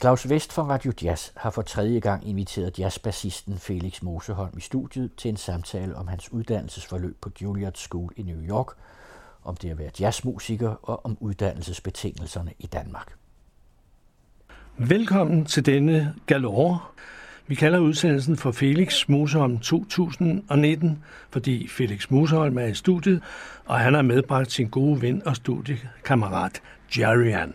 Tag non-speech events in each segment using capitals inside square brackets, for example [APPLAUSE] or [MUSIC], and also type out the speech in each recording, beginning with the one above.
Claus Vest fra Radio Jazz har for tredje gang inviteret jazzbassisten Felix Moseholm i studiet til en samtale om hans uddannelsesforløb på Juilliard School i New York, om det at være jazzmusiker og om uddannelsesbetingelserne i Danmark. Velkommen til denne galore. Vi kalder udsendelsen for Felix Moseholm 2019, fordi Felix Moseholm er i studiet, og han har medbragt sin gode ven og studiekammerat Jarian.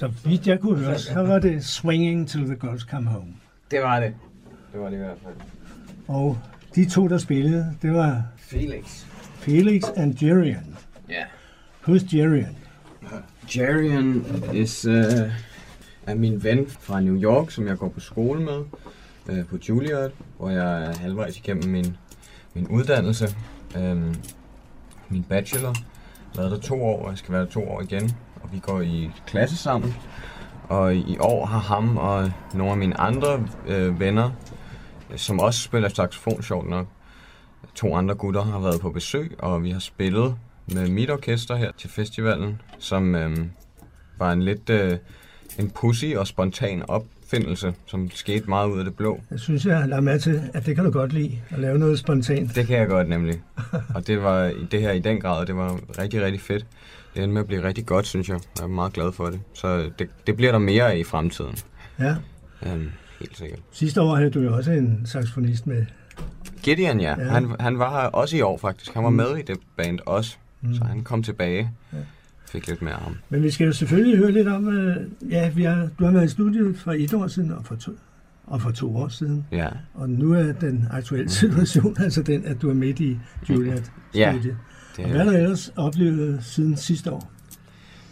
Så vidt jeg kunne høre, så var det Swinging Till the Girls Come Home. Det var det. Det var det i hvert fald. Og de to, der spillede, det var Felix. Felix and Jerian. Ja. Who's Jerian? Jarian is, uh, er min ven fra New York, som jeg går på skole med uh, på Juilliard, hvor jeg er halvvejs igennem min, min uddannelse. Um, min bachelor. Jeg har været der to år, og jeg skal være der to år igen. Og vi går i klasse sammen. Og i år har ham og nogle af mine andre øh, venner, som også spiller saxofon, sjovt nok, to andre gutter har været på besøg, og vi har spillet med mit orkester her til festivalen, som øh, var en lidt øh, en pussy og spontan op opfindelse, som skete meget ud af det blå. Jeg synes, jeg har lagt med til, at det kan du godt lide, at lave noget spontant. Det kan jeg godt nemlig. [LAUGHS] Og det var det her i den grad, det var rigtig, rigtig fedt. Det endte med at blive rigtig godt, synes jeg. Jeg er meget glad for det. Så det, det bliver der mere af i fremtiden. Ja. Um, helt sikkert. Sidste år havde du jo også en saxofonist med. Gideon, ja. Ja. Han, han var her også i år, faktisk. Han var Mm. med i det band også. Mm. Så han kom tilbage. Ja. Fik lidt mere ham. Men vi skal jo selvfølgelig høre lidt om, øh, ja, vi har, du har været i studiet for et år siden og for to, og for to år siden. Ja. Og nu er den aktuelle situation [LAUGHS] altså den, at du er midt i Juliet Ja, studie. Det Og hvad har du ellers oplevet siden sidste år?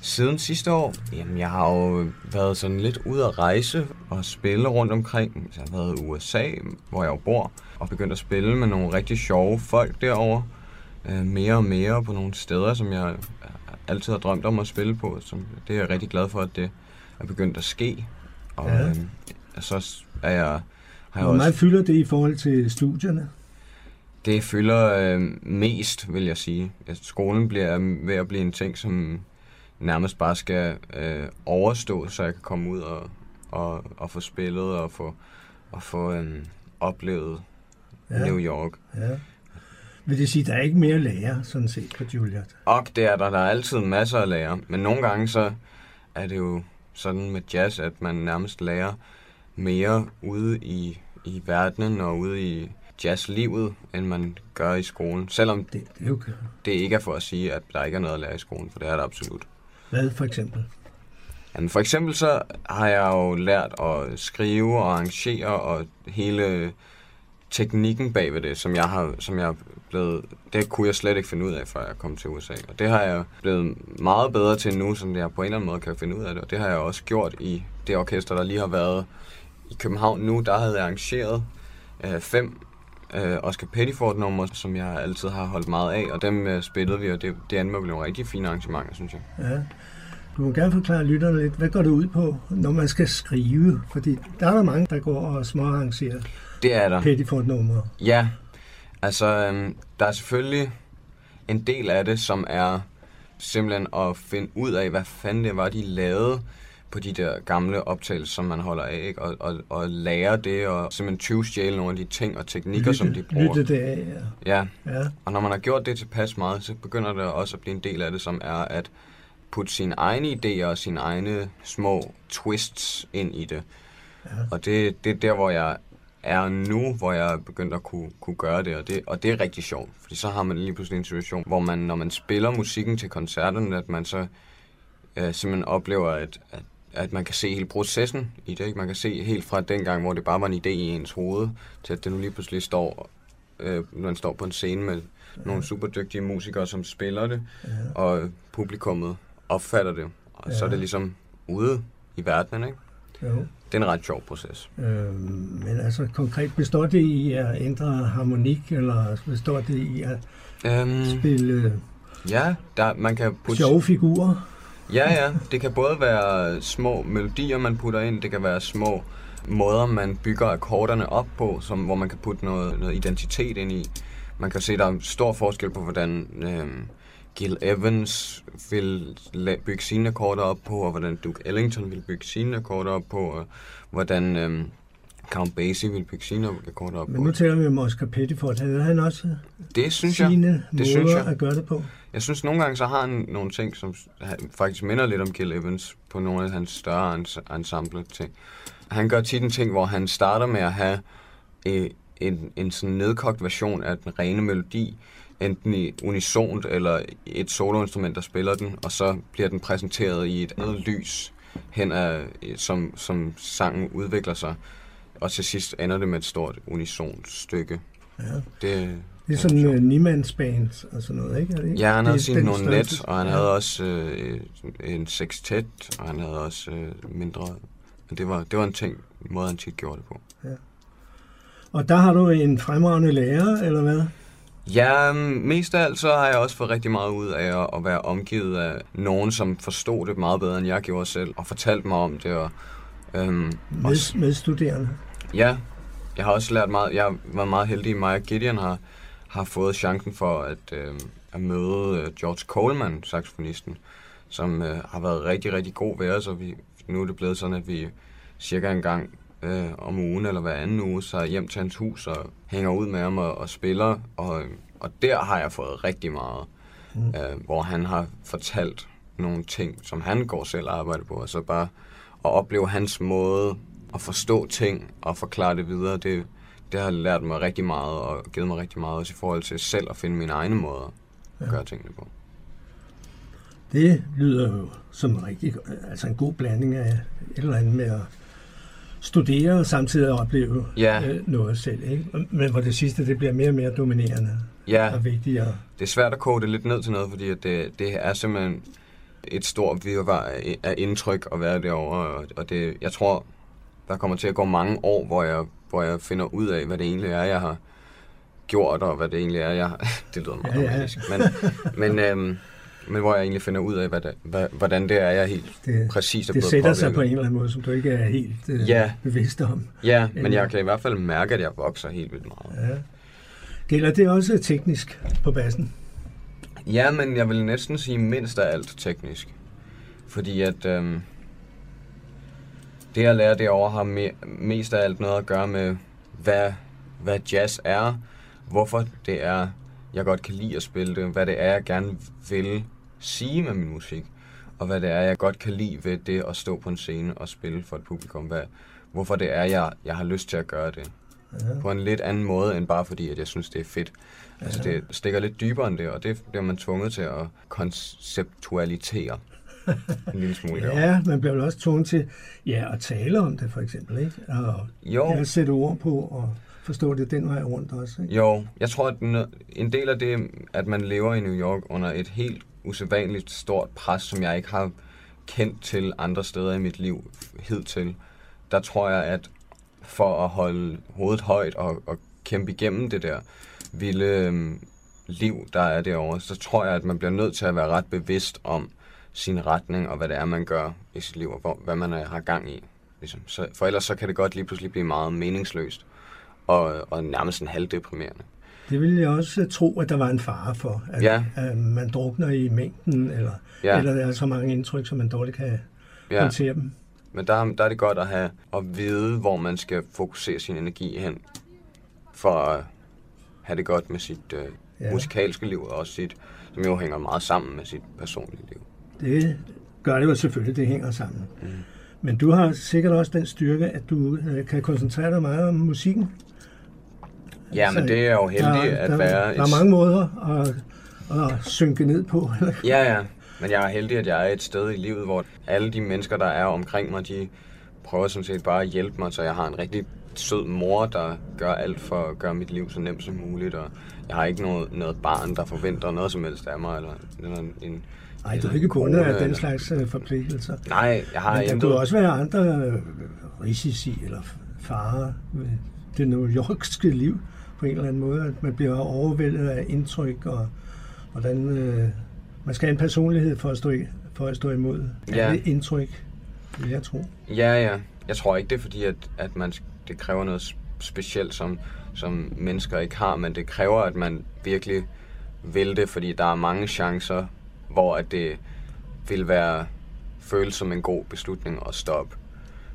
Siden sidste år, jamen jeg har jo været sådan lidt ude at rejse og spille rundt omkring. Så jeg har været i USA, hvor jeg jo bor, og begyndt at spille med nogle rigtig sjove folk derovre. Øh, mere og mere på nogle steder, som jeg altid har drømt om at spille på. Som, det er jeg rigtig glad for, at det er begyndt at ske. Og Ja. øh, så er jeg har jeg Hvor også meget fylder det i forhold til studierne? Det fylder øh, mest, vil jeg sige. Skolen bliver ved at blive en ting, som nærmest bare skal øh, overstå, så jeg kan komme ud og, og, og få spillet og få, og få øh, oplevet ja. New York. Ja. Vil det sige, at der er ikke mere lærer, sådan set, på Juilliard? Og det er der, der er altid masser at lære. Men nogle gange så er det jo sådan med jazz, at man nærmest lærer mere ude i, i verdenen og ude i jazzlivet, end man gør i skolen. Selvom Det, det er jo... det ikke er for at sige, at der ikke er noget at lære i skolen, for det er der absolut. Hvad for eksempel? Jamen for eksempel så har jeg jo lært at skrive og arrangere og hele teknikken bag ved det, som jeg har, som jeg er blevet, det kunne jeg slet ikke finde ud af, før jeg kom til USA. Og det har jeg blevet meget bedre til nu, som jeg på en eller anden måde kan finde ud af det. Og det har jeg også gjort i det orkester, der lige har været i København nu. Der havde jeg arrangeret øh, fem øh, Oscar Pettiford-numre, som jeg altid har holdt meget af, og dem øh, spillede vi, og det, det andet blev nogle rigtig fine arrangementer, synes jeg. Ja. Du må gerne forklare lytterne lidt, hvad går det ud på, når man skal skrive? Fordi der er der mange, der går og småarrangerer det er der. Pettiford-numre. Ja, altså øhm, der er selvfølgelig en del af det, som er simpelthen at finde ud af, hvad fanden det var, de lavede på de der gamle optagelser, som man holder af, ikke? Og, og, og lære det, og simpelthen tyvstjæle nogle af de ting og teknikker, som de bruger. Lytte det af, ja. Ja, ja. og når man har gjort det tilpas meget, så begynder det også at blive en del af det, som er at putte sine egne idéer og sine egne små twists ind i det. Ja. Og det, det er der, hvor jeg er nu, hvor jeg er begyndt at kunne, kunne gøre det og, det, og det er rigtig sjovt. Fordi så har man lige pludselig en situation, hvor man, når man spiller musikken til koncerterne, at man så øh, simpelthen oplever, at, at, at man kan se hele processen i det. Ikke? Man kan se helt fra den gang, hvor det bare var en idé i ens hoved, til at det nu lige pludselig står, øh, når man står på en scene med nogle super dygtige musikere, som spiller det, ja. og publikummet opfatter det. Og så er Ja. det ligesom ude i verdenen, ikke? Jo. Det er en ret sjov proces. Øh, men altså konkret, består det i at ændre harmonik, eller består det i at Øhm, spille ja, der, man kan putte... sjove figurer? Ja, ja. Det kan både være små melodier, man putter ind. Det kan være små måder, man bygger akkorderne op på, som, hvor man kan putte noget, noget identitet ind i. Man kan se, der er stor forskel på, hvordan øhm, Gil Evans vil bygge sine akkorder op på, og hvordan Duke Ellington vil bygge sine akkorder op på, og hvordan øhm, Count Basie vil bygge sine akkorder op Men på. nu taler vi om Oscar Pettiford. Havde han også Det synes jeg. sine Det måder synes jeg. at gøre det på? Jeg synes nogle gange, så har han nogle ting, som faktisk minder lidt om Gil Evans på nogle af hans større ens- ensemble ting. Han gør tit en ting, hvor han starter med at have øh, en, en sådan nedkogt version af den rene melodi, enten i unisont eller et soloinstrument, der spiller den, og så bliver den præsenteret i et andet lys, hen af, som, som sangen udvikler sig. Og til sidst ender det med et stort unisont stykke. Ja. Det, Det er sådan uh, Niemanns band og sådan noget, ikke? Er det? Ja, han havde den nogle net, og han Ja. havde også øh, en sextet, og han havde også øh, mindre... Men det var, det var en ting, måde han tit gjorde det på. Og der har du en fremragende lærer, eller hvad? Ja, mest af alt så har jeg også fået rigtig meget ud af at, at være omgivet af nogen, som forstod det meget bedre, end jeg gjorde selv, og fortalte mig om det. Og, øhm, også, Med, med studerende. ja, jeg har også lært meget. Jeg var meget heldig, at mig og Gideon har, har fået chancen for at, øh, at møde øh, George Coleman, saxofonisten, som øh, har været rigtig, rigtig god ved os, og vi, nu er det blevet sådan, at vi cirka en gang øh, om ugen eller hver anden uge, så hjem til hans hus og hænger ud med ham og, og spiller, og, og der har jeg fået rigtig meget, Mm. mm. øh, hvor han har fortalt nogle ting, som han går selv og arbejder på, og så bare at opleve hans måde at forstå ting og forklare det videre, det, det har lært mig rigtig meget og givet mig rigtig meget også i forhold til selv at finde mine egne måder at Ja. gøre tingene på. Det lyder jo som en rigtig, altså en god blanding af et eller andet med at studere og samtidig opleve Ja. øh, noget selv. Ikke? Men hvor det sidste, det bliver mere og mere dominerende Ja, og vigtigere. det er svært at koge det lidt ned til noget, fordi det, det er simpelthen et stort virvar af, indtryk at være derovre, og, og det, jeg tror, der kommer til at gå mange år, hvor jeg, hvor jeg finder ud af, hvad det egentlig er, jeg har gjort, og hvad det egentlig er, jeg... [LAUGHS] det lyder meget Ja, ja. men, men, øhm, men hvor jeg egentlig finder ud af, hvad det, hvad, hvordan det er, jeg helt Det, præcis er det sætter sig påvirket. på en eller anden måde, som du ikke er helt øh, Ja. bevidst om. Ja, men jeg kan i hvert fald mærke, at jeg vokser helt vildt meget. Ja. Gælder det også teknisk på bassen? Ja, men jeg vil næsten sige mindst af alt teknisk. Fordi at øhm, det jeg lærer derovre har me- mest af alt noget at gøre med, hvad, hvad jazz er, hvorfor det er, jeg godt kan lide at spille det, hvad det er, jeg gerne vil sige med min musik, og hvad det er, jeg godt kan lide ved det at stå på en scene og spille for et publikum. Hvad, hvorfor det er, jeg, jeg har lyst til at gøre det. Ja. På en lidt anden måde, end bare fordi, at jeg synes, det er fedt. Altså, det stikker lidt dybere end det, og det bliver man tvunget til at konceptualitere en lille [LAUGHS] smule derovre. Ja, man bliver vel også tvunget til ja, at tale om det, for eksempel. Ikke? Og Jo, ja, sætte ord på og forstå det den vej rundt også. Ikke? jo, jeg tror, at en del af det, at man lever i New York under et helt usædvanligt stort pres, som jeg ikke har kendt til andre steder i mit liv hidtil, der tror jeg, at for at holde hovedet højt og, og kæmpe igennem det der vilde øhm, liv, der er derovre, så tror jeg, at man bliver nødt til at være ret bevidst om sin retning og hvad det er, man gør i sit liv, og hvor, hvad man er, har gang i. Ligesom. Så, for ellers så kan det godt lige pludselig blive meget meningsløst og, og nærmest en halvdeprimerende. Det ville jeg også tro, at der var en fare for, at, Ja. at man drukner i mængden, eller, Ja. eller der er så mange indtryk, som man dårligt kan Ja, håndtere dem. men der, der er det godt at have at vide, hvor man skal fokusere sin energi hen, for at have det godt med sit øh, Ja. musikalske liv, og også sit, som jo hænger meget sammen med sit personlige liv. Det gør det jo selvfølgelig, det hænger sammen. Mm. Men du har sikkert også den styrke, at du øh, kan koncentrere dig meget om musikken. Ja, men det er jo heldigt der, at der, være Der et er mange måder at, at synke ned på. [LAUGHS] Ja, ja. Men jeg er heldig, at jeg er et sted i livet, hvor alle de mennesker, der er omkring mig, de prøver sådan set bare at hjælpe mig, så jeg har en rigtig sød mor, der gør alt for at gøre mit liv så nemt som muligt, og jeg har ikke noget, noget barn, der forventer noget som helst af mig, eller, eller en... Nej, du eller er ikke kone, af den eller- slags øh, forpligtelser. Nej, jeg har Men der intet. kunne også være andre øh, risici eller farer ved det New Yorkske liv på en eller anden måde, at man bliver overvældet af indtryk og hvordan øh, man skal have en personlighed for at stå, i, for at stå imod Ja. alle indtryk, vil jeg tro. Ja, ja. Jeg tror ikke, det er fordi, at, at man, det kræver noget specielt, som, som mennesker ikke har, men det kræver, at man virkelig vil det, fordi der er mange chancer, hvor at det vil være føles som en god beslutning at stoppe.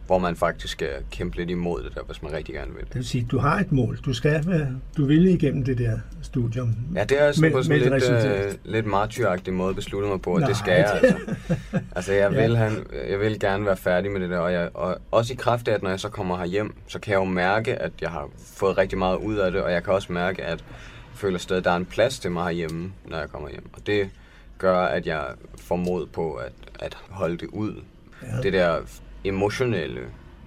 Hvor man faktisk skal kæmpe lidt imod det der, hvis man rigtig gerne vil Det det. vil sige, du har et mål. Du skal være, du vil igennem det der studium. Ja, det er sådan Med- på sådan lidt, øh, lidt martyragtig måde besluttet mig på, at Nej, det skal jeg altså. [LAUGHS] Altså, jeg Ja. vil, have, jeg vil gerne være færdig med det der, og, jeg, og også i kraft af, at når jeg så kommer herhjem, så kan jeg jo mærke, at jeg har fået rigtig meget ud af det, og jeg kan også mærke, at jeg føler stadig, at der er en plads til mig herhjemme, når jeg kommer hjem. Og det gør, at jeg får mod på at, at holde det ud. Ja. Det der emotionelle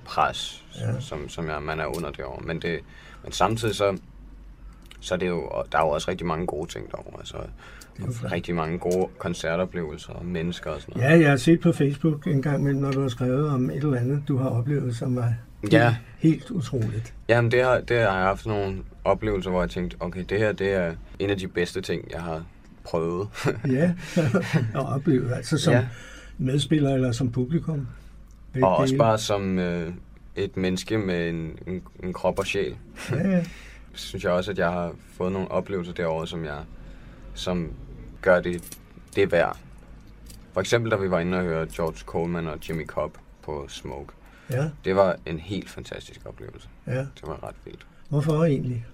pres, Ja. som, som jeg, man er under derovre. Men, det, men samtidig så, så er det jo, der er jo også rigtig mange gode ting derovre. Altså, rigtig mange gode koncertoplevelser og mennesker og sådan noget. Ja, jeg har set på Facebook en gang imellem, når du har skrevet om et eller andet, du har oplevet, som var Ja. helt utroligt. Jamen, det har, det har jeg haft nogle oplevelser, hvor jeg tænkte, okay, det her det er en af de bedste ting, jeg har prøvet. Ja, [LAUGHS] og oplevet, altså som ja. medspiller eller som publikum. Begge Og også dele. bare som øh, et menneske med en, en, en krop og sjæl. Ja, ja. [LAUGHS] synes jeg også, at jeg har fået nogle oplevelser derovre, som jeg som gør det, det værd. For eksempel, da vi var inde og høre George Coleman og Jimmy Cobb på Smoke. ja, Det var en helt fantastisk oplevelse. ja. Det var ret vildt. Hvorfor egentlig?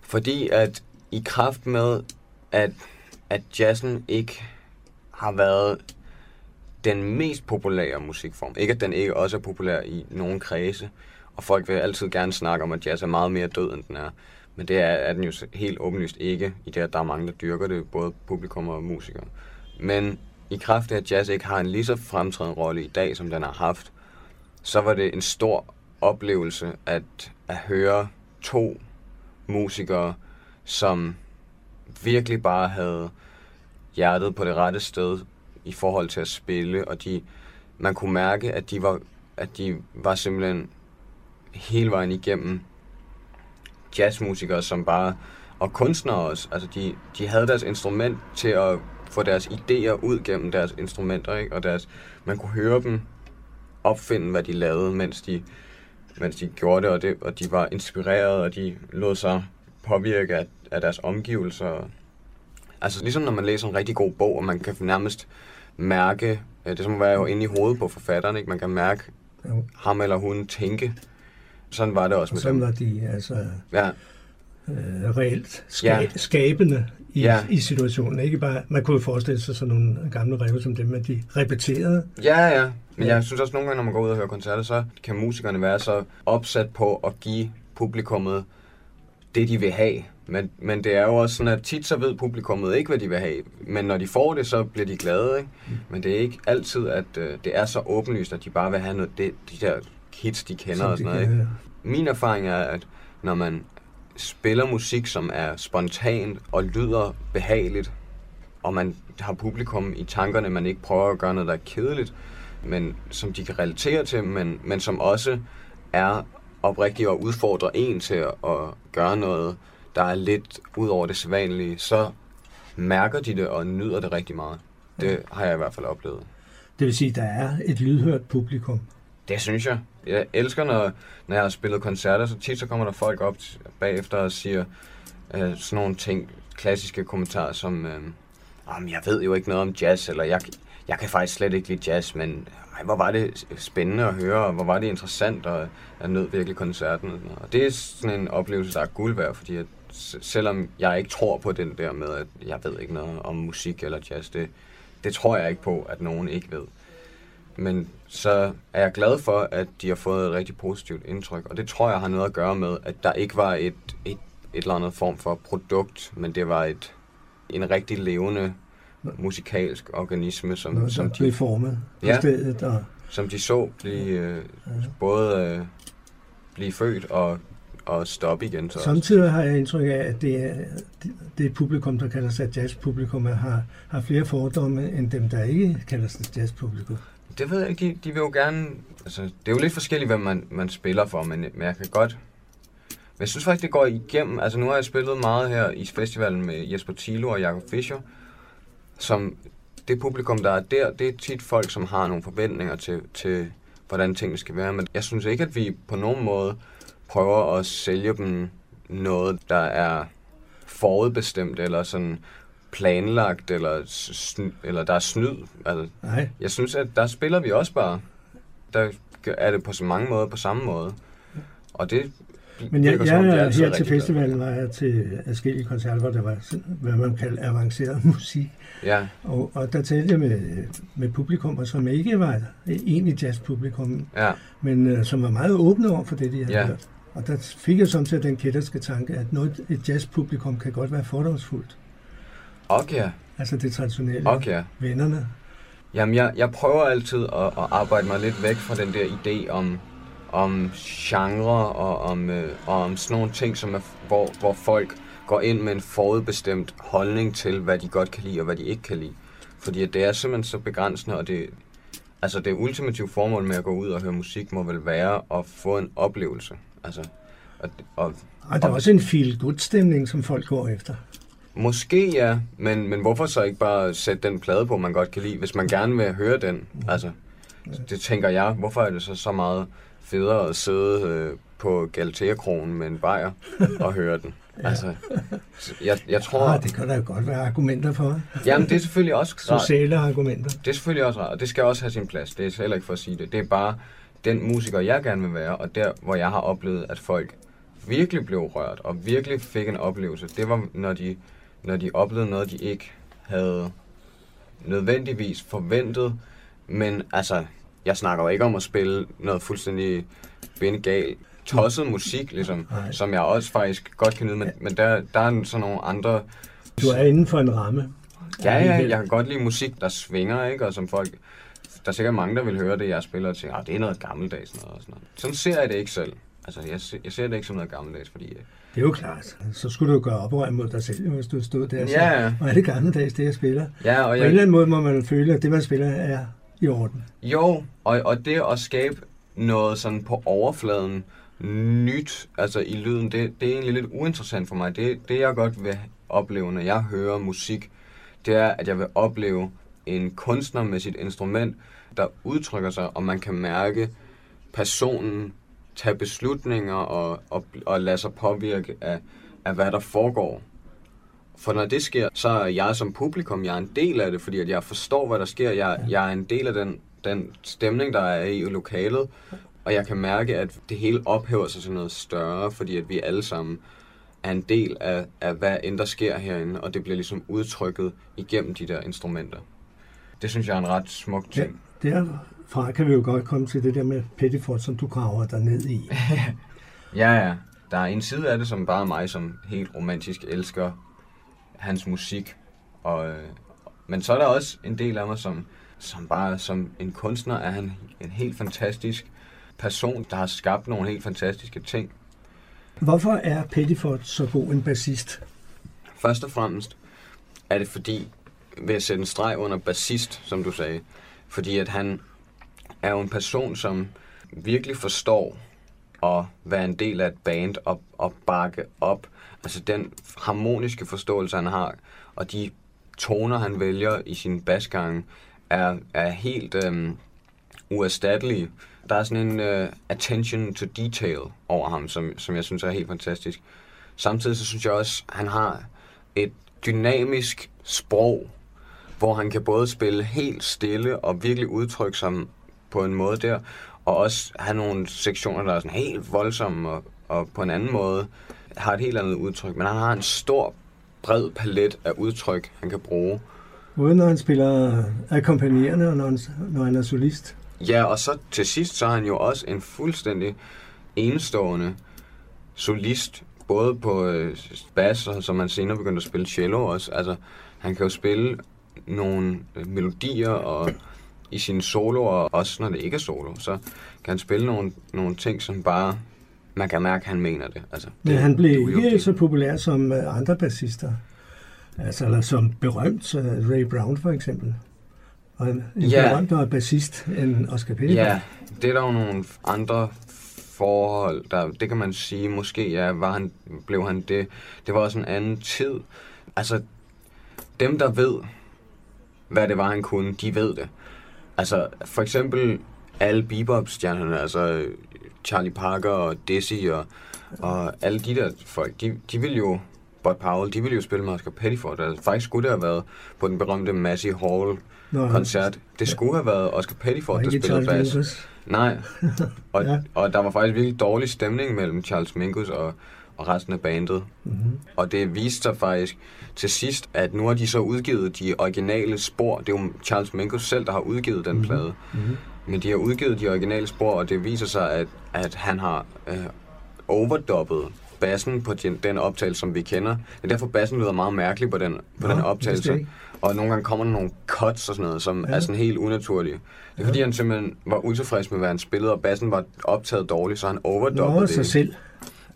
Fordi at i kraft med, at, at jazzen ikke har været den mest populære musikform. Ikke at den ikke også er populær i nogle kredse, og folk vil altid gerne snakke om, at jazz er meget mere død, end den er. Men det er, er den jo helt åbenlyst ikke, i det at der er mange, der dyrker det, både publikum og musikere. Men i kraft af, at jazz ikke har en lige så fremtrædende rolle i dag, som den har haft, så var det en stor oplevelse at, at høre to musikere, som virkelig bare havde hjertet på det rette sted i forhold til at spille, og de, man kunne mærke, at de var, at de var simpelthen hele vejen igennem jazzmusikere, som bare og kunstnere også. Altså, de, de havde deres instrument til at få deres idéer ud gennem deres instrumenter, ikke? Og deres, man kunne høre dem opfinde, hvad de lavede, mens de, mens de gjorde det og, det, og de var inspireret, og de lod sig påvirke af, af deres omgivelser. Altså ligesom når man læser en rigtig god bog, og man kan nærmest mærke, øh, det som at være jo inde i hovedet på forfatteren, ikke? man kan mærke jo. ham eller hun tænke. Sådan var det også og med sådan dem. var de altså Ja, øh, reelt ska- Ja. skabende i, Ja. i situationen. Ikke bare, man kunne jo forestille sig sådan nogle gamle rev som dem, at de repeterede. Ja, ja. Men Ja. jeg synes også nogle gange, når man går ud og hører koncerter, så kan musikerne være så opsat på at give publikummet det, de vil have. Men, men det er jo også sådan, at tit så ved publikummet ikke, hvad de vil have. Men når de får det, så bliver de glade, ikke? Men det er ikke altid, at øh, det er så åbenlyst, at de bare vil have noget, det, de der hits, de kender som og sådan de noget, ikke? Min erfaring er, at når man spiller musik, som er spontant og lyder behageligt, og man har publikum i tankerne, man ikke prøver at gøre noget, der er kedeligt, men som de kan relatere til, men, men som også er oprigtigt og udfordrer en til at, at gøre noget, der er lidt ud over det sædvanlige, så mærker de det og nyder det rigtig meget. Det har jeg i hvert fald oplevet. Det vil sige, at der er et lydhørt publikum. Det synes jeg. Jeg elsker, når, når jeg har spillet koncerter, så tit så kommer der folk op bagefter og siger øh, sådan nogle ting, klassiske kommentarer som, øh, Jamen, jeg ved jo ikke noget om jazz, eller jeg, jeg kan faktisk slet ikke lide jazz, men ej, hvor var det spændende at høre, og hvor var det interessant, og jeg nød virkelig koncerten. Og, det er sådan en oplevelse, der er guld værd, fordi at, selvom jeg ikke tror på den der med, at jeg ved ikke noget om musik eller jazz, det, det tror jeg ikke på, at nogen ikke ved. Men så er jeg glad for, at de har fået et rigtig positivt indtryk, og det tror jeg har noget at gøre med, at der ikke var et, et, et eller andet form for produkt, men det var et, en rigtig levende musikalsk organisme, som, Noget, som, blev de, formet på Ja. stedet. Og, som de så blive, øh, både øh, blive født og, og stoppe igen. Så også. Samtidig har jeg indtryk af, at det er, det et publikum, der kalder sig jazzpublikum, at har, har flere fordomme end dem, der ikke kalder sig jazzpublikum. Det ved jeg ikke, de, de vil jo gerne... Altså, det er jo lidt forskelligt, hvem man, man spiller for, men, men jeg kan godt... Men jeg synes faktisk, det går igennem. Altså, nu har jeg spillet meget her i festivalen med Jesper Tilo og Jakob Fischer, som det publikum, der er der, det er tit folk, som har nogle forventninger til, til hvordan tingene skal være. Men jeg synes ikke, at vi på nogen måde prøver at sælge dem noget, der er forudbestemt, eller sådan planlagt, eller, sn- eller der er snyd. Altså, Nej, jeg synes, at der spiller vi også bare. Der er det på så mange måder på samme måde. Og det men jeg, virker som jeg, er her til festivalen var jeg til adskillige koncerter, hvor der var, hvad man kalder avanceret [LAUGHS] musik. Ja, Og, og der talte jeg med, med publikummer, som ikke var egentlig jazzpublikum, ja, men øh, som var meget åbne over for det, de havde Ja. hørt. Og der fik jeg samtidig den kætterske tanke, at noget, et jazzpublikum kan godt være fordomsfuldt. okay, Altså det traditionelle. okay. Vennerne. Jamen, jeg, jeg prøver altid at, at arbejde mig lidt væk fra den der idé om, om genre og om, øh, og om sådan nogle ting, som er, hvor, hvor folk går ind med en forudbestemt holdning til, hvad de godt kan lide og hvad de ikke kan lide. Fordi det er simpelthen så begrænsende, og det, altså det ultimative formål med at gå ud og høre musik må vel være at få en oplevelse. Altså, og, og Og der er også en feel-good stemning, som folk går efter. Måske ja, men, men hvorfor så ikke bare sætte den plade på, man godt kan lide, hvis man gerne vil høre den? Altså, det tænker jeg. Hvorfor er det så så meget federe at sidde øh, på Galatea-kronen med en bajer og høre den? [LAUGHS] Altså, jeg, jeg tror... Ah, det kan der jo godt være argumenter for. Jamen, det er selvfølgelig også [LAUGHS] rart. Sociale argumenter. Det er selvfølgelig også rart, og det skal også have sin plads. Det er heller ikke for at sige det. Det er bare den musiker, jeg gerne vil være, og der, hvor jeg har oplevet, at folk virkelig blev rørt, og virkelig fik en oplevelse, det var, når de, når de oplevede noget, de ikke havde nødvendigvis forventet. Men altså, jeg snakker jo ikke om at spille noget fuldstændig bindegal tosset musik, ligesom, Nej. som jeg også faktisk godt kan nyde, men, men der, der er sådan nogle andre Du er inden for en ramme. Ja, ja, jeg kan godt lide musik, der svinger, ikke? Og som folk... Der er sikkert mange, der vil høre det, jeg spiller, og tænker, ah, det er noget gammeldags noget, og sådan noget. Sådan ser jeg det ikke selv. Altså, jeg, se- jeg ser det ikke som noget gammeldags, fordi... øh, Det er jo klart. Så skulle du gøre oprør mod dig selv, hvis du stod der og Ja, sagde, ja. hvor er det gammeldags, det jeg spiller. Ja, og På en eller jeg, anden måde må man føle, at det, man spiller, er i orden. jo, og, og det at skabe noget sådan på overfladen, nyt altså i lyden. Det, det er egentlig lidt uinteressant for mig. Det, det jeg godt vil opleve, når jeg hører musik, det er, at jeg vil opleve en kunstner med sit instrument, der udtrykker sig, og man kan mærke personen tage beslutninger og, og, og lade sig påvirke af, af, hvad der foregår. For når det sker, så er jeg som publikum, jeg er en del af det, fordi at jeg forstår, hvad der sker. Jeg, jeg er en del af den, den stemning, der er i lokalet, og jeg kan mærke, at det hele ophæver sig til noget større, fordi at vi alle sammen er en del af, af hvad end der sker herinde, og det bliver ligesom udtrykket igennem de der instrumenter. Det synes jeg er en ret smuk ting. Ja, derfra kan vi jo godt komme til det der med Pettiford, som du graver dig ned i. [LAUGHS] ja, ja. Der er en side af det, som bare mig, som helt romantisk elsker hans musik. Og, men så er der også en del af mig, som, som bare som en kunstner er han en helt fantastisk person, der har skabt nogle helt fantastiske ting. Hvorfor er Pettiford så god en bassist? Først og fremmest er det fordi, ved at sætte en streg under bassist, som du sagde, fordi at han er jo en person, som virkelig forstår at være en del af et band og, og bakke op. Altså den harmoniske forståelse, han har, og de toner, han vælger i sin basgange, er, er helt øhm, uerstattelige. Der er sådan en øh, attention to detail over ham, som, som jeg synes er helt fantastisk. Samtidig så synes jeg også, at han har et dynamisk sprog, hvor han kan både spille helt stille og virkelig udtrykke sig på en måde der, og også have nogle sektioner, der er sådan helt voldsomme og, og på en anden måde har et helt andet udtryk. Men han har en stor, bred palet af udtryk, han kan bruge. Både når han spiller akkompagnerende og når han, når han er solist. Ja, og så til sidst, så er han jo også en fuldstændig enestående solist, både på øh, bass, og som han senere begyndte at spille cello også. Altså, han kan jo spille nogle øh, melodier og i sine soloer, også når det ikke er solo, så kan han spille nogle, nogle ting, som bare, man kan mærke, at han mener det. Altså, Men han blev ikke så populær som øh, andre bassister. Altså, eller som berømt, Ray Brown for eksempel. Og en, ja. berømtere bassist end Oscar Peterson. Ja, det er der jo nogle andre forhold, der, det kan man sige, måske ja, var han, blev han det. Det var også en anden tid. Altså, dem der ved, hvad det var, han kunne, de ved det. Altså, for eksempel alle bebop-stjernerne, altså Charlie Parker og Dizzy og, og alle de der folk, de, de ville jo, Bud Powell, de ville jo spille med Oscar Pettiford. Altså, faktisk skulle det have været på den berømte Massey Hall koncert. Det skulle have været Oscar Pettiford, der spillede bass. Nej, [LAUGHS] og, ja. og der var faktisk virkelig dårlig stemning mellem Charles Mingus og, og resten af bandet. Mm-hmm. Og det viste sig faktisk til sidst, at nu har de så udgivet de originale spor. Det er jo Charles Mingus selv, der har udgivet den mm-hmm. plade. Mm-hmm. Men de har udgivet de originale spor, og det viser sig, at, at han har øh, overdubbet bassen på den, den optagelse, som vi kender. Det er derfor, bassen lyder meget mærkelig på den, på Nå, den optagelse. Og nogle gange kommer der nogle cuts og sådan noget, som ja. er sådan helt unaturlige. Det er fordi, han simpelthen var utilfreds med, hvad han spillede, og bassen var optaget dårligt, så han overdubbede det. sig selv.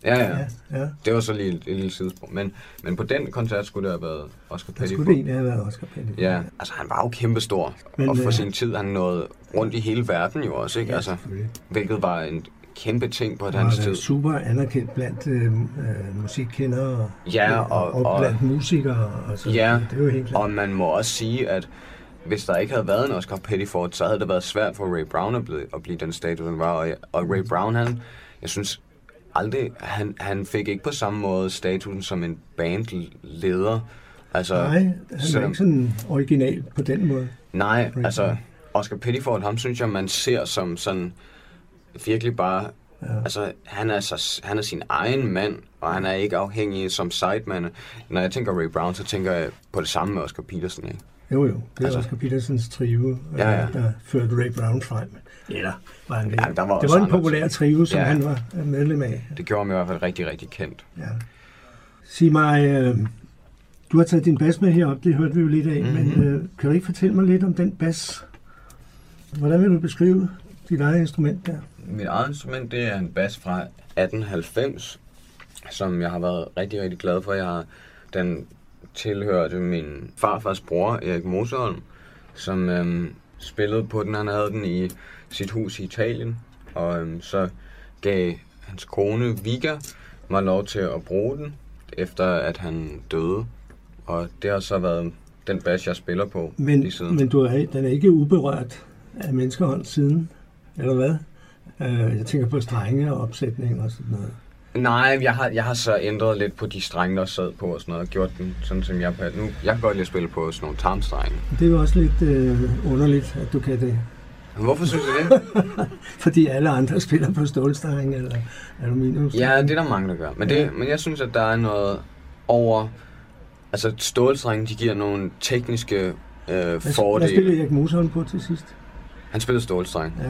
Ja, ja, ja. ja. Det var så lige et, et lille sidespring. Men, men på den koncert skulle det have været Oscar Petty. Det skulle det egentlig have været Oscar Petty. Ja, altså han var jo kæmpestor. Men, og for øh, sin tid, han nåede rundt i hele verden jo også, ikke? Ja, altså, hvilket var en kæmpe ting på et hans tid. super anerkendt blandt øh, øh musikkendere ja, og, og, og blandt musikere. Og så, ja, det er jo helt og man må også sige, at hvis der ikke havde været en Oscar Pettiford, så havde det været svært for Ray Brown at blive, at blive den status, han var. Og, og Ray Brown, han, jeg synes aldrig, han, han fik ikke på samme måde statusen som en bandleder. Altså, nej, han er ikke sådan original på den måde. Nej, altså Oscar Pettiford, ham synes jeg, man ser som sådan virkelig bare Ja. Altså, han er, så, han er sin egen mand, og han er ikke afhængig som sideman. Når jeg tænker Ray Brown, så tænker jeg på det samme med Oscar Peterson, ikke? Jo, jo. Det er altså, Oscar Petersons trio, ja, ja. der førte Ray Brown frem. Eller var han det? Ja, der var det var en populær trio, som ja. han var medlem af. Det gjorde ham i hvert fald rigtig, rigtig kendt. Ja. Sig mig, øh, du har taget din bas med herop, det hørte vi jo lidt af, mm-hmm. men øh, kan du ikke fortælle mig lidt om den bas? Hvordan vil du beskrive dit eget instrument der? Mit eget instrument, det er en bas fra 1890, som jeg har været rigtig, rigtig glad for. Jeg har, den tilhørte min farfars bror, Erik Moseholm, som øhm, spillede på den. Han havde den i sit hus i Italien, og øhm, så gav hans kone Vika mig lov til at bruge den, efter at han døde. Og det har så været den bas, jeg spiller på Men, lige siden. men du er, den er ikke uberørt af menneskehånd siden, eller hvad? Øh, jeg tænker på strenge og opsætning og sådan noget. Nej, jeg har, jeg har så ændret lidt på de strenge, der sad på og sådan noget, og gjort den sådan, som jeg nu. Jeg kan godt lide at spille på sådan nogle tarmstrenge. Det er jo også lidt øh, underligt, at du kan det. Men hvorfor synes du det? [LAUGHS] Fordi alle andre spiller på stålstrenge eller aluminiumstrenge. ja, det er der mange, der gør. Men, det, Ja. men jeg synes, at der er noget over... Altså, stålstrenge, de giver nogle tekniske øh, Hvad, hvad fordele. spillede Erik Musholm på til sidst? Han spiller stålstreng. Ja.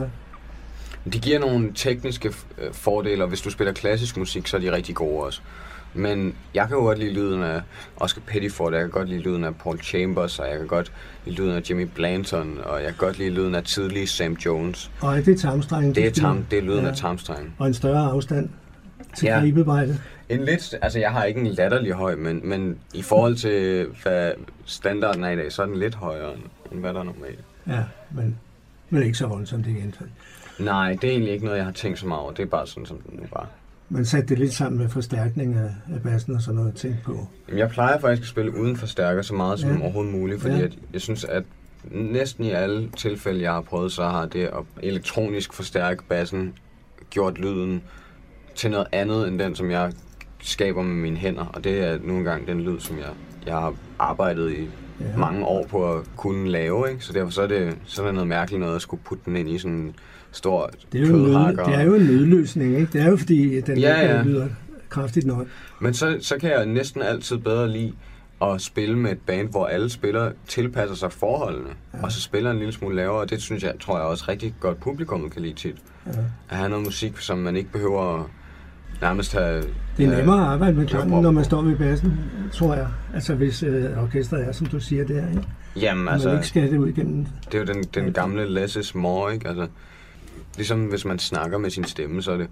De giver nogle tekniske øh, fordele, og hvis du spiller klassisk musik, så er de rigtig gode også. Men jeg kan jo godt lide lyden af Oscar Pettiford, jeg kan godt lide lyden af Paul Chambers, og jeg kan godt lide lyden af Jimmy Blanton, og jeg kan godt lide lyden af tidlige Sam Jones. Og er det tarmstrengen? Det er, tam, det er lyden Ja. af tarmstrengen. Og en større afstand til Ja. gribebrættet. En lidt, altså jeg har ikke en latterlig høj, men, men i forhold til hvad standarden er i dag, så er den lidt højere, end, end hvad der er normalt. Ja, men, men ikke så voldsomt igen. Nej, det er egentlig ikke noget, jeg har tænkt så meget over. Det er bare sådan, som den nu var. Man satte det lidt sammen med forstærkning af, af bassen og sådan noget ting på. Jamen, Jeg plejer faktisk at spille uden forstærker så meget som Ja. overhovedet muligt, fordi Ja. at jeg synes, at næsten i alle tilfælde, jeg har prøvet, så har det at elektronisk forstærke bassen gjort lyden til noget andet, end den, som jeg skaber med mine hænder. Og det er nu engang den lyd, som jeg, jeg har arbejdet i Ja. mange år på at kunne lave. Ikke? Så derfor så er, det, så er det noget mærkeligt noget at skulle putte den ind i sådan stor Det er, jo en nød, kødhakker. det er jo en nødløsning, ikke? Det er jo fordi, den Ja, ikke ja. lyder kraftigt nok. Men så, så kan jeg næsten altid bedre lide at spille med et band, hvor alle spillere tilpasser sig forholdene, Ja. og så spiller en lille smule lavere, og det synes jeg, tror jeg også rigtig godt publikum kan lide tit. Ja. At have noget musik, som man ikke behøver at nærmest have... Det er have- nemmere at arbejde med klangen, når man står ved bassen, tror jeg. Altså hvis øh, orkestret er, som du siger der, ikke? Jamen Altså, man ikke skal det ud igennem. det er jo den, den gamle less is more, ikke? Altså, ligesom hvis man snakker med sin stemme, så er det,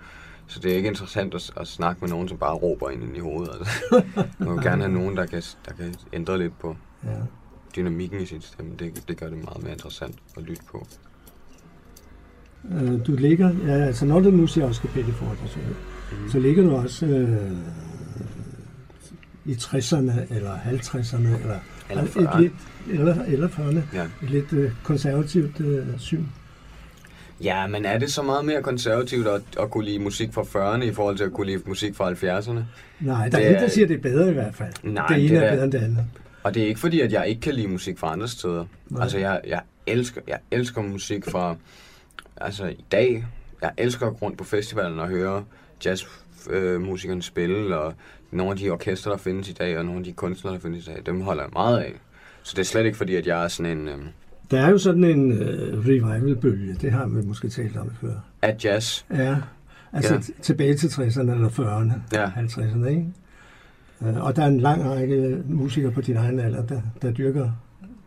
så det er ikke interessant at, at snakke med nogen, som bare råber ind i hovedet. Altså. [LAUGHS] Man vil gerne have nogen, der kan, der kan ændre lidt på Ja. dynamikken i sin stemme. Det, det gør det meget mere interessant at lytte på. Øh, du ligger, ja, altså når du nu siger Oscar Pettiford, og så, Mhm. så ligger du også øh, i 60'erne eller 50'erne, eller, Eller et 40'erne. lidt, eller, eller 40'erne, Ja. et lidt øh, konservativt øh, syn. Ja, men er det så meget mere konservativt at, at kunne lide musik fra 40'erne i forhold til at kunne lide musik fra 70'erne? Nej, der Det er ingen, er- der siger, at det er bedre i hvert fald. Nej, det ene det er er- bedre end det andet. Og det er ikke fordi, at jeg ikke kan lide musik fra andre steder. Nej. Altså, jeg, jeg, elsker, jeg elsker musik fra... Altså, i dag... Jeg elsker at gå rundt på festivalen og høre jazzmusikerne spille, og nogle af de orkester, der findes i dag, og nogle af de kunstnere, der findes i dag, dem holder jeg meget af. Så det er slet ikke fordi, at jeg er sådan en... Øhm, Der er jo sådan en øh, revival-bølge, det har vi måske talt om før. af jazz. Ja, altså Ja. ja. tilbage til 60'erne eller 40'erne, Ja. 50'erne, ikke? Øh, Og der er en lang række musikere på din egen alder, der, der dyrker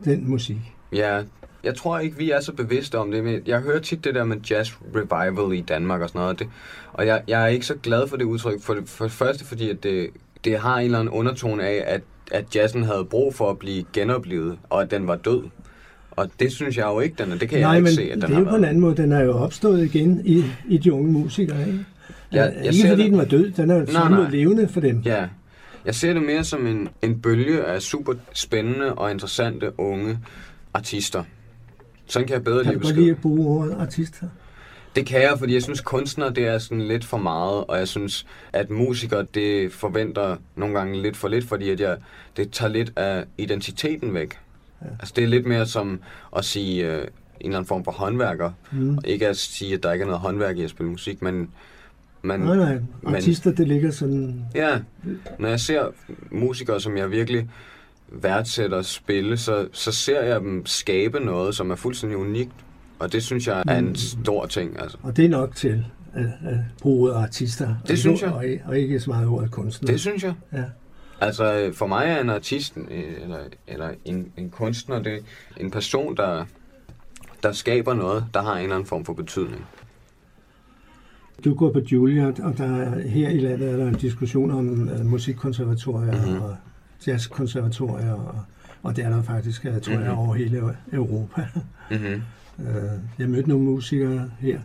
den musik. Ja, jeg tror ikke, vi er så bevidste om det, men jeg hører tit det der med jazz revival i Danmark og sådan noget, og, det, og jeg, jeg er ikke så glad for det udtryk, for det, for det første fordi, at det, det har en eller anden undertone af, at, at jazzen havde brug for at blive genoplevet, og at den var død. Og det synes jeg jo ikke, den er. Det kan Nej, jeg ikke se, at den det er jo på en anden måde. Den er jo opstået igen i, i de unge musikere, ikke? Ja, Ja, jeg ikke ser fordi det- den var død, den er jo nej. levende for dem. Ja, jeg ser det mere som en, en bølge af super spændende og interessante unge artister. Sådan kan jeg bedre Kan lide du at godt beskrive. lide at bruge ordet artist her? Det kan jeg, fordi jeg synes, kunstner det er sådan lidt for meget, og jeg synes, at musikere det forventer nogle gange lidt for lidt, fordi at jeg, det tager lidt af identiteten væk. Ja. Altså det er lidt mere som at sige øh, en eller anden form for håndværker, Mm. og ikke at sige, at der ikke er noget håndværk i at spille musik, men, men Nej, nej. Artister, det ligger sådan... ja, når jeg ser musikere, som jeg virkelig værdsætter spille, så, så ser jeg dem skabe noget, som er fuldstændig unikt, og det synes jeg er Mm. en stor ting. Altså. Og det er nok til at, at bruge artister. Det og, synes jeg. Og, og ikke så meget ordet kunstner. Det synes jeg. Ja. Altså, for mig er en artist, øh, eller, eller en, en kunstner, det en person, der, der skaber noget, der har en eller anden form for betydning. Du går på Juilliard, og der er, her i landet er der en diskussion om uh, musikkonservatorier Mhm. mm-hmm. og jazzkonservatorier, og, og det er der faktisk, uh, tror jeg, Mhm. over hele Europa. Mm-hmm. Uh, jeg mødte nogle musikere her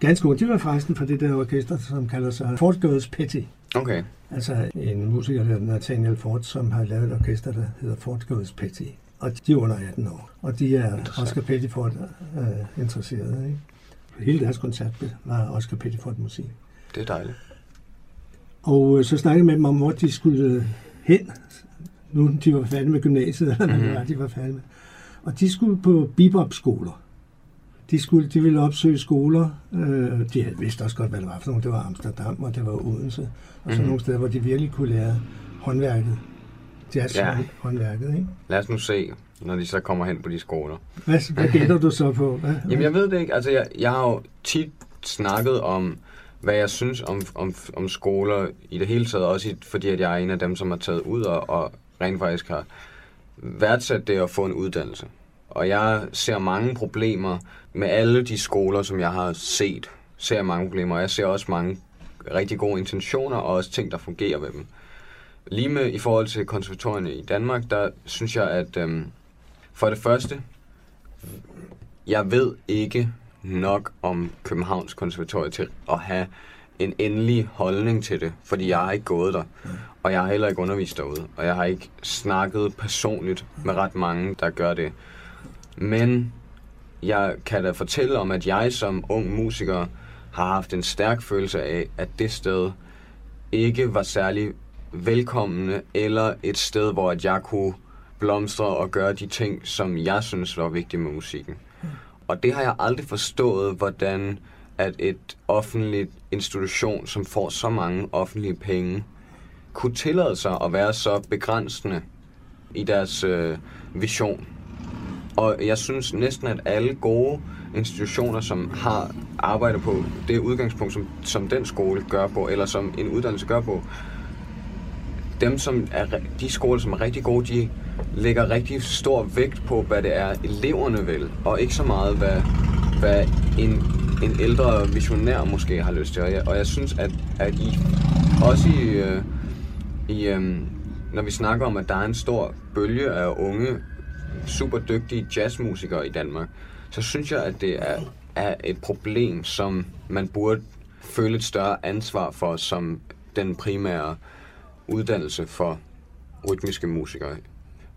Ganske unge. De var faktisk fra det der orkester, som kalder sig Fort Girls Petty. Okay. Altså en musiker, der hedder Nathaniel Ford, som har lavet et orkester, der hedder Fort Girls Petty. Og de er under 18 år. Og de er Oscar Pettiford øh, interesserede. Ikke? Hele deres koncert var Oscar Pettiford musik. Det er dejligt. Og øh, så snakkede jeg med dem om, hvor de skulle hen, nu de var færdige med gymnasiet, eller hvad Mhm. de var færdige med. Og de skulle på bebop-skoler. De, skulle, de ville opsøge skoler. Øh, de havde vidst også godt, hvad det var for nogle. Det var Amsterdam, og det var Odense. Og sådan Mhm. nogle steder, hvor de virkelig kunne lære håndværket. Jazz Ja. håndværket, ikke? Lad os nu se, når de så kommer hen på de skoler. Hvad, hvad gætter du så på? Hvad, Jamen, jeg ved det ikke. Altså, jeg, jeg har jo tit snakket om, hvad jeg synes om, om, om skoler i det hele taget, også i, fordi at jeg er en af dem, som har taget ud og, og rent faktisk har værdsat det at få en uddannelse. Og jeg ser mange problemer med alle de skoler, som jeg har set. Ser jeg mange problemer, og jeg ser også mange rigtig gode intentioner og også ting, der fungerer ved dem. Lige med i forhold til konservatorierne i Danmark, der synes jeg, at øhm, for det første, jeg ved ikke nok om Københavns Konservatorium til at have en endelig holdning til det, fordi jeg har ikke gået der, og jeg har heller ikke undervist derude, og jeg har ikke snakket personligt med ret mange, der gør det. Men jeg kan da fortælle om, at jeg som ung musiker har haft en stærk følelse af, at det sted ikke var særlig velkommende, eller et sted, hvor at jeg kunne blomstre og gøre de ting, som jeg synes var vigtige med musikken. Og det har jeg aldrig forstået, hvordan at et offentligt institution, som får så mange offentlige penge, kunne tillade sig at være så begrænsende i deres øh, vision. Og jeg synes næsten, at alle gode institutioner, som har arbejdet på det udgangspunkt, som, som den skole gør på, eller som en uddannelse gør på, dem, som er, de skoler, som er rigtig gode, de lægger rigtig stor vægt på, hvad det er, eleverne vil, og ikke så meget, hvad, hvad en, en ældre visionær måske har lyst til. Og jeg, og jeg synes, at, at I også i, øh, i øh, når vi snakker om, at der er en stor bølge af unge, super dygtige jazzmusikere i Danmark, så synes jeg, at det er, er et problem, som man burde føle et større ansvar for som den primære uddannelse for rytmiske musikere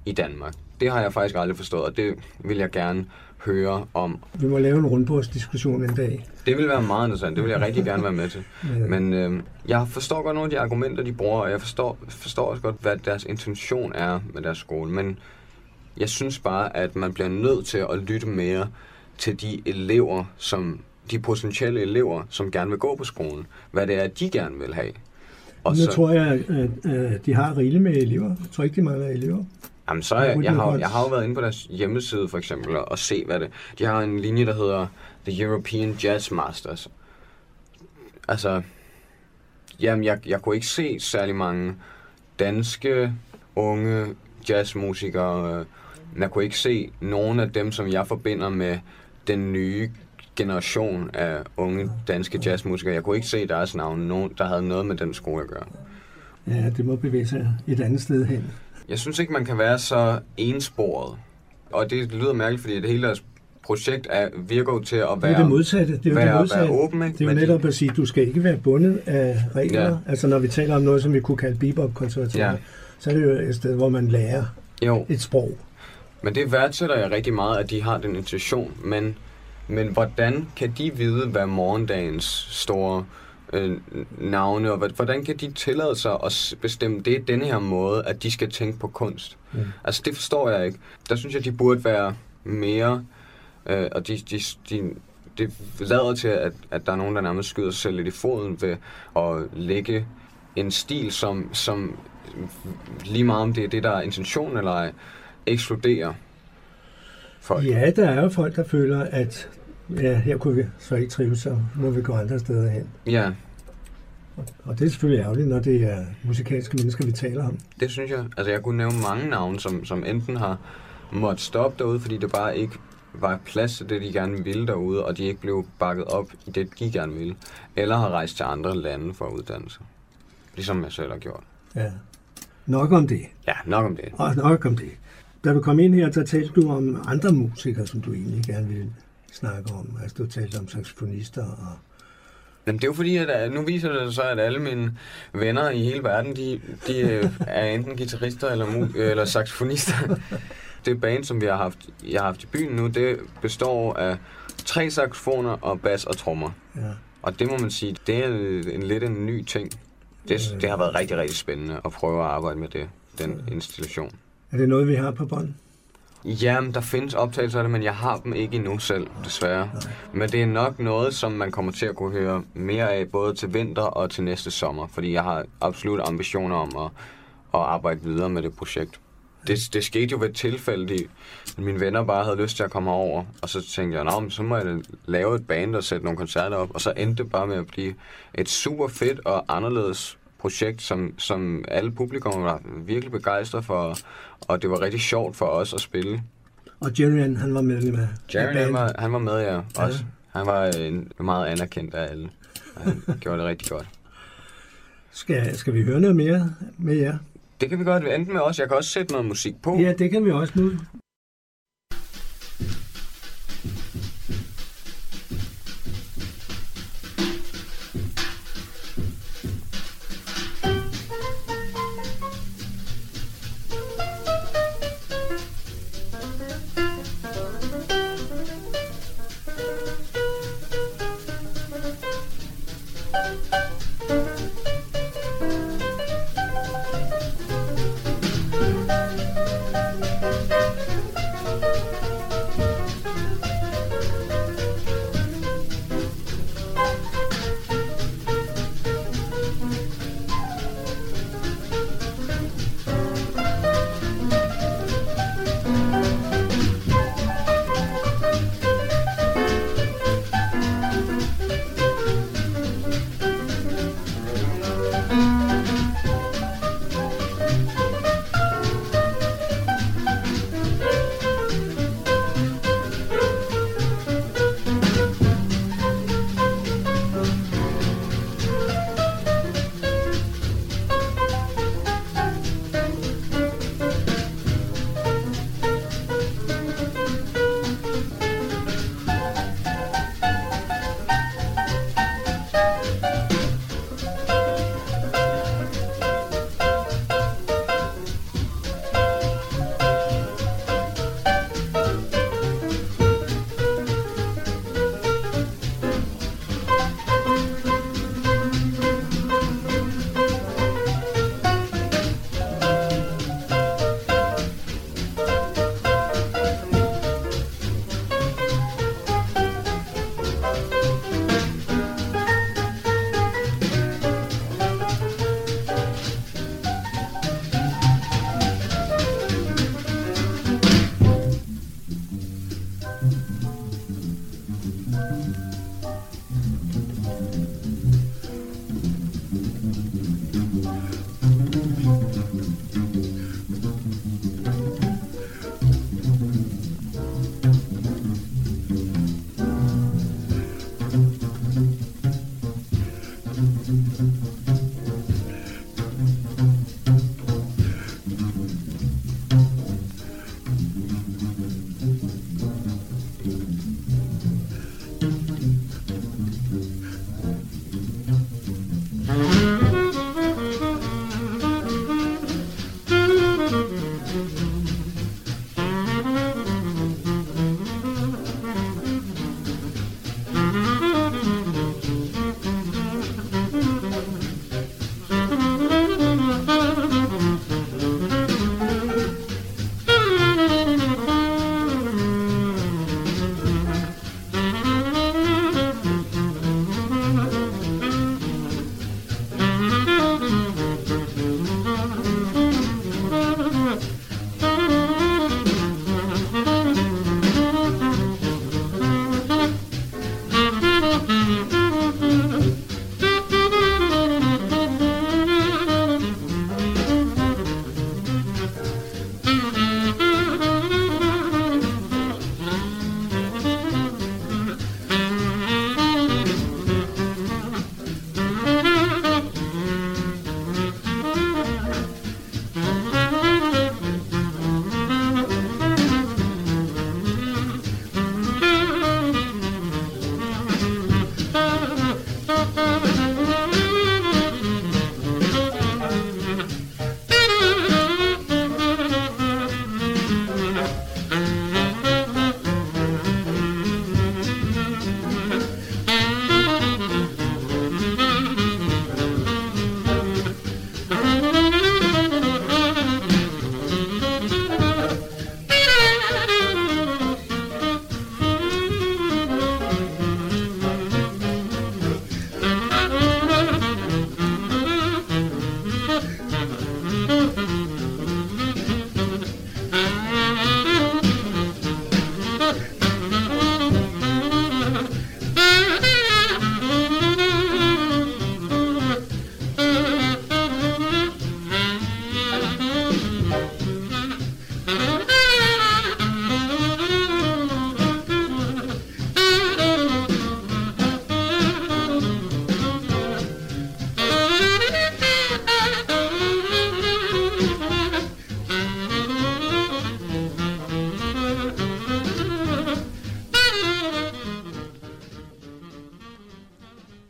i Danmark. Det har jeg faktisk aldrig forstået, og det vil jeg gerne høre om. Vi må lave en rundbordsdiskussion en dag. Det vil være meget interessant, det vil jeg rigtig gerne være med til. Ja. Men øh, jeg forstår godt nogle af de argumenter, de bruger, og jeg forstår, forstår også godt, hvad deres intention er med deres skole. Men jeg synes bare, at man bliver nødt til at lytte mere til de elever, som de potentielle elever, som gerne vil gå på skolen. Hvad det er, de gerne vil have. Og nu tror jeg, at, at de har rigeligt med elever. Jeg tror ikke, de mangler elever. Jamen, så jeg, jeg, har, jeg har jo været inde på deres hjemmeside for eksempel og, og se, hvad det De har en linje, der hedder The European Jazz Masters. Altså, jamen, jeg, jeg kunne ikke se særlig mange danske unge jazzmusikere. Jeg kunne ikke se nogen af dem, som jeg forbinder med den nye generation af unge danske jazzmusikere. Jeg kunne ikke se deres navn, nogen, der havde noget med den skole at gøre. Ja, det må bevæge sig et andet sted hen. Jeg synes ikke, man kan være så ensporet. Og det lyder mærkeligt, fordi det hele deres projekt er, virker jo til at Det være, er det modsatte. Det er jo være, det modsatte. være åben. Ikke? Det er jo de- netop at sige, at du skal ikke være bundet af regler. Ja. Altså når vi taler om noget, som vi kunne kalde bebop-konservatorium, Ja. ja. så er det jo et sted, hvor man lærer Jo, et sprog. Men det værdsætter jeg rigtig meget, at de har den intention. Men, men hvordan kan de vide, hvad morgendagens store øh, navne, og hvordan kan de tillade sig at bestemme det denne her måde, at de skal tænke på kunst? Mm. Altså, det forstår jeg ikke. Der synes jeg, de burde være mere... Øh, og de, de, de, det lader til, at, at der er nogen, der nærmest skyder sig selv lidt i foden ved at lægge en stil, som, som lige meget om det er det, der er intentionen eller ej, ekskluderer folk. Ja, der er jo folk, der føler, at ja, her kunne vi så ikke trives, så må vi gå andre steder hen. Ja, Og det er selvfølgelig ærgerligt, når det er musikalske mennesker, vi taler om. det synes jeg. Altså, jeg kunne nævne mange navne, som, som enten har måttet stoppe derude, fordi det bare ikke var plads til det, de gerne ville derude, og de ikke blev bakket op i det, de gerne ville, eller har rejst til andre lande for uddannelse. Ligesom jeg selv har gjort. Ja. Nok om det. Ja, nok om det. Og nok om det. Da du kom ind her, så talte du om andre musikere, som du egentlig gerne ville snakke om. Altså, du talte om saxofonister og Jamen, det er jo fordi, at øh, nu viser det sig så, at alle mine venner i hele verden, de, de øh, er enten guitarister eller, mu- eller saxofonister. [LAUGHS] Det band, som vi har haft, jeg har haft i byen nu, det består af tre saxofoner og bas og trommer. Ja. Og det må man sige, det er en, lidt en ny ting. Det, det har været rigtig, rigtig spændende at prøve at arbejde med det, den installation. Er det noget, vi har på bånd? Jamen, der findes optagelser af det, men jeg har dem ikke endnu selv, desværre. Men det er nok noget, som man kommer til at kunne høre mere af, både til vinter og til næste sommer, fordi jeg har absolut ambitioner om at, at arbejde videre med det projekt. Det, det skete jo ved et tilfælde, at mine venner bare havde lyst til at komme over, og så tænkte jeg, Nå, men så må jeg lave et band og sætte nogle koncerter op, og så endte det bare med at blive et super fedt og anderledes projekt, som, som alle publikum var virkelig begejstrede for, og det var rigtig sjovt for os at spille. Og Jerry, han var medlem af Jerry, han var, han var med, ja, også. Han var en, meget anerkendt af alle. Og Han [LAUGHS] gjorde det rigtig godt. Skal, skal vi høre noget mere med jer? Det kan vi godt enten med os. Jeg kan også sætte noget musik på. Ja, det kan vi også nu.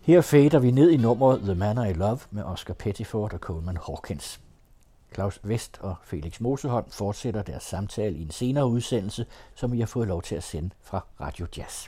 Her fader vi ned i nummeret The Man I Love med Oscar Pettiford og Coleman Hawkins. Claus Vest og Felix Moseholm fortsætter deres samtale i en senere udsendelse, som vi har fået lov til at sende fra Radio Jazz.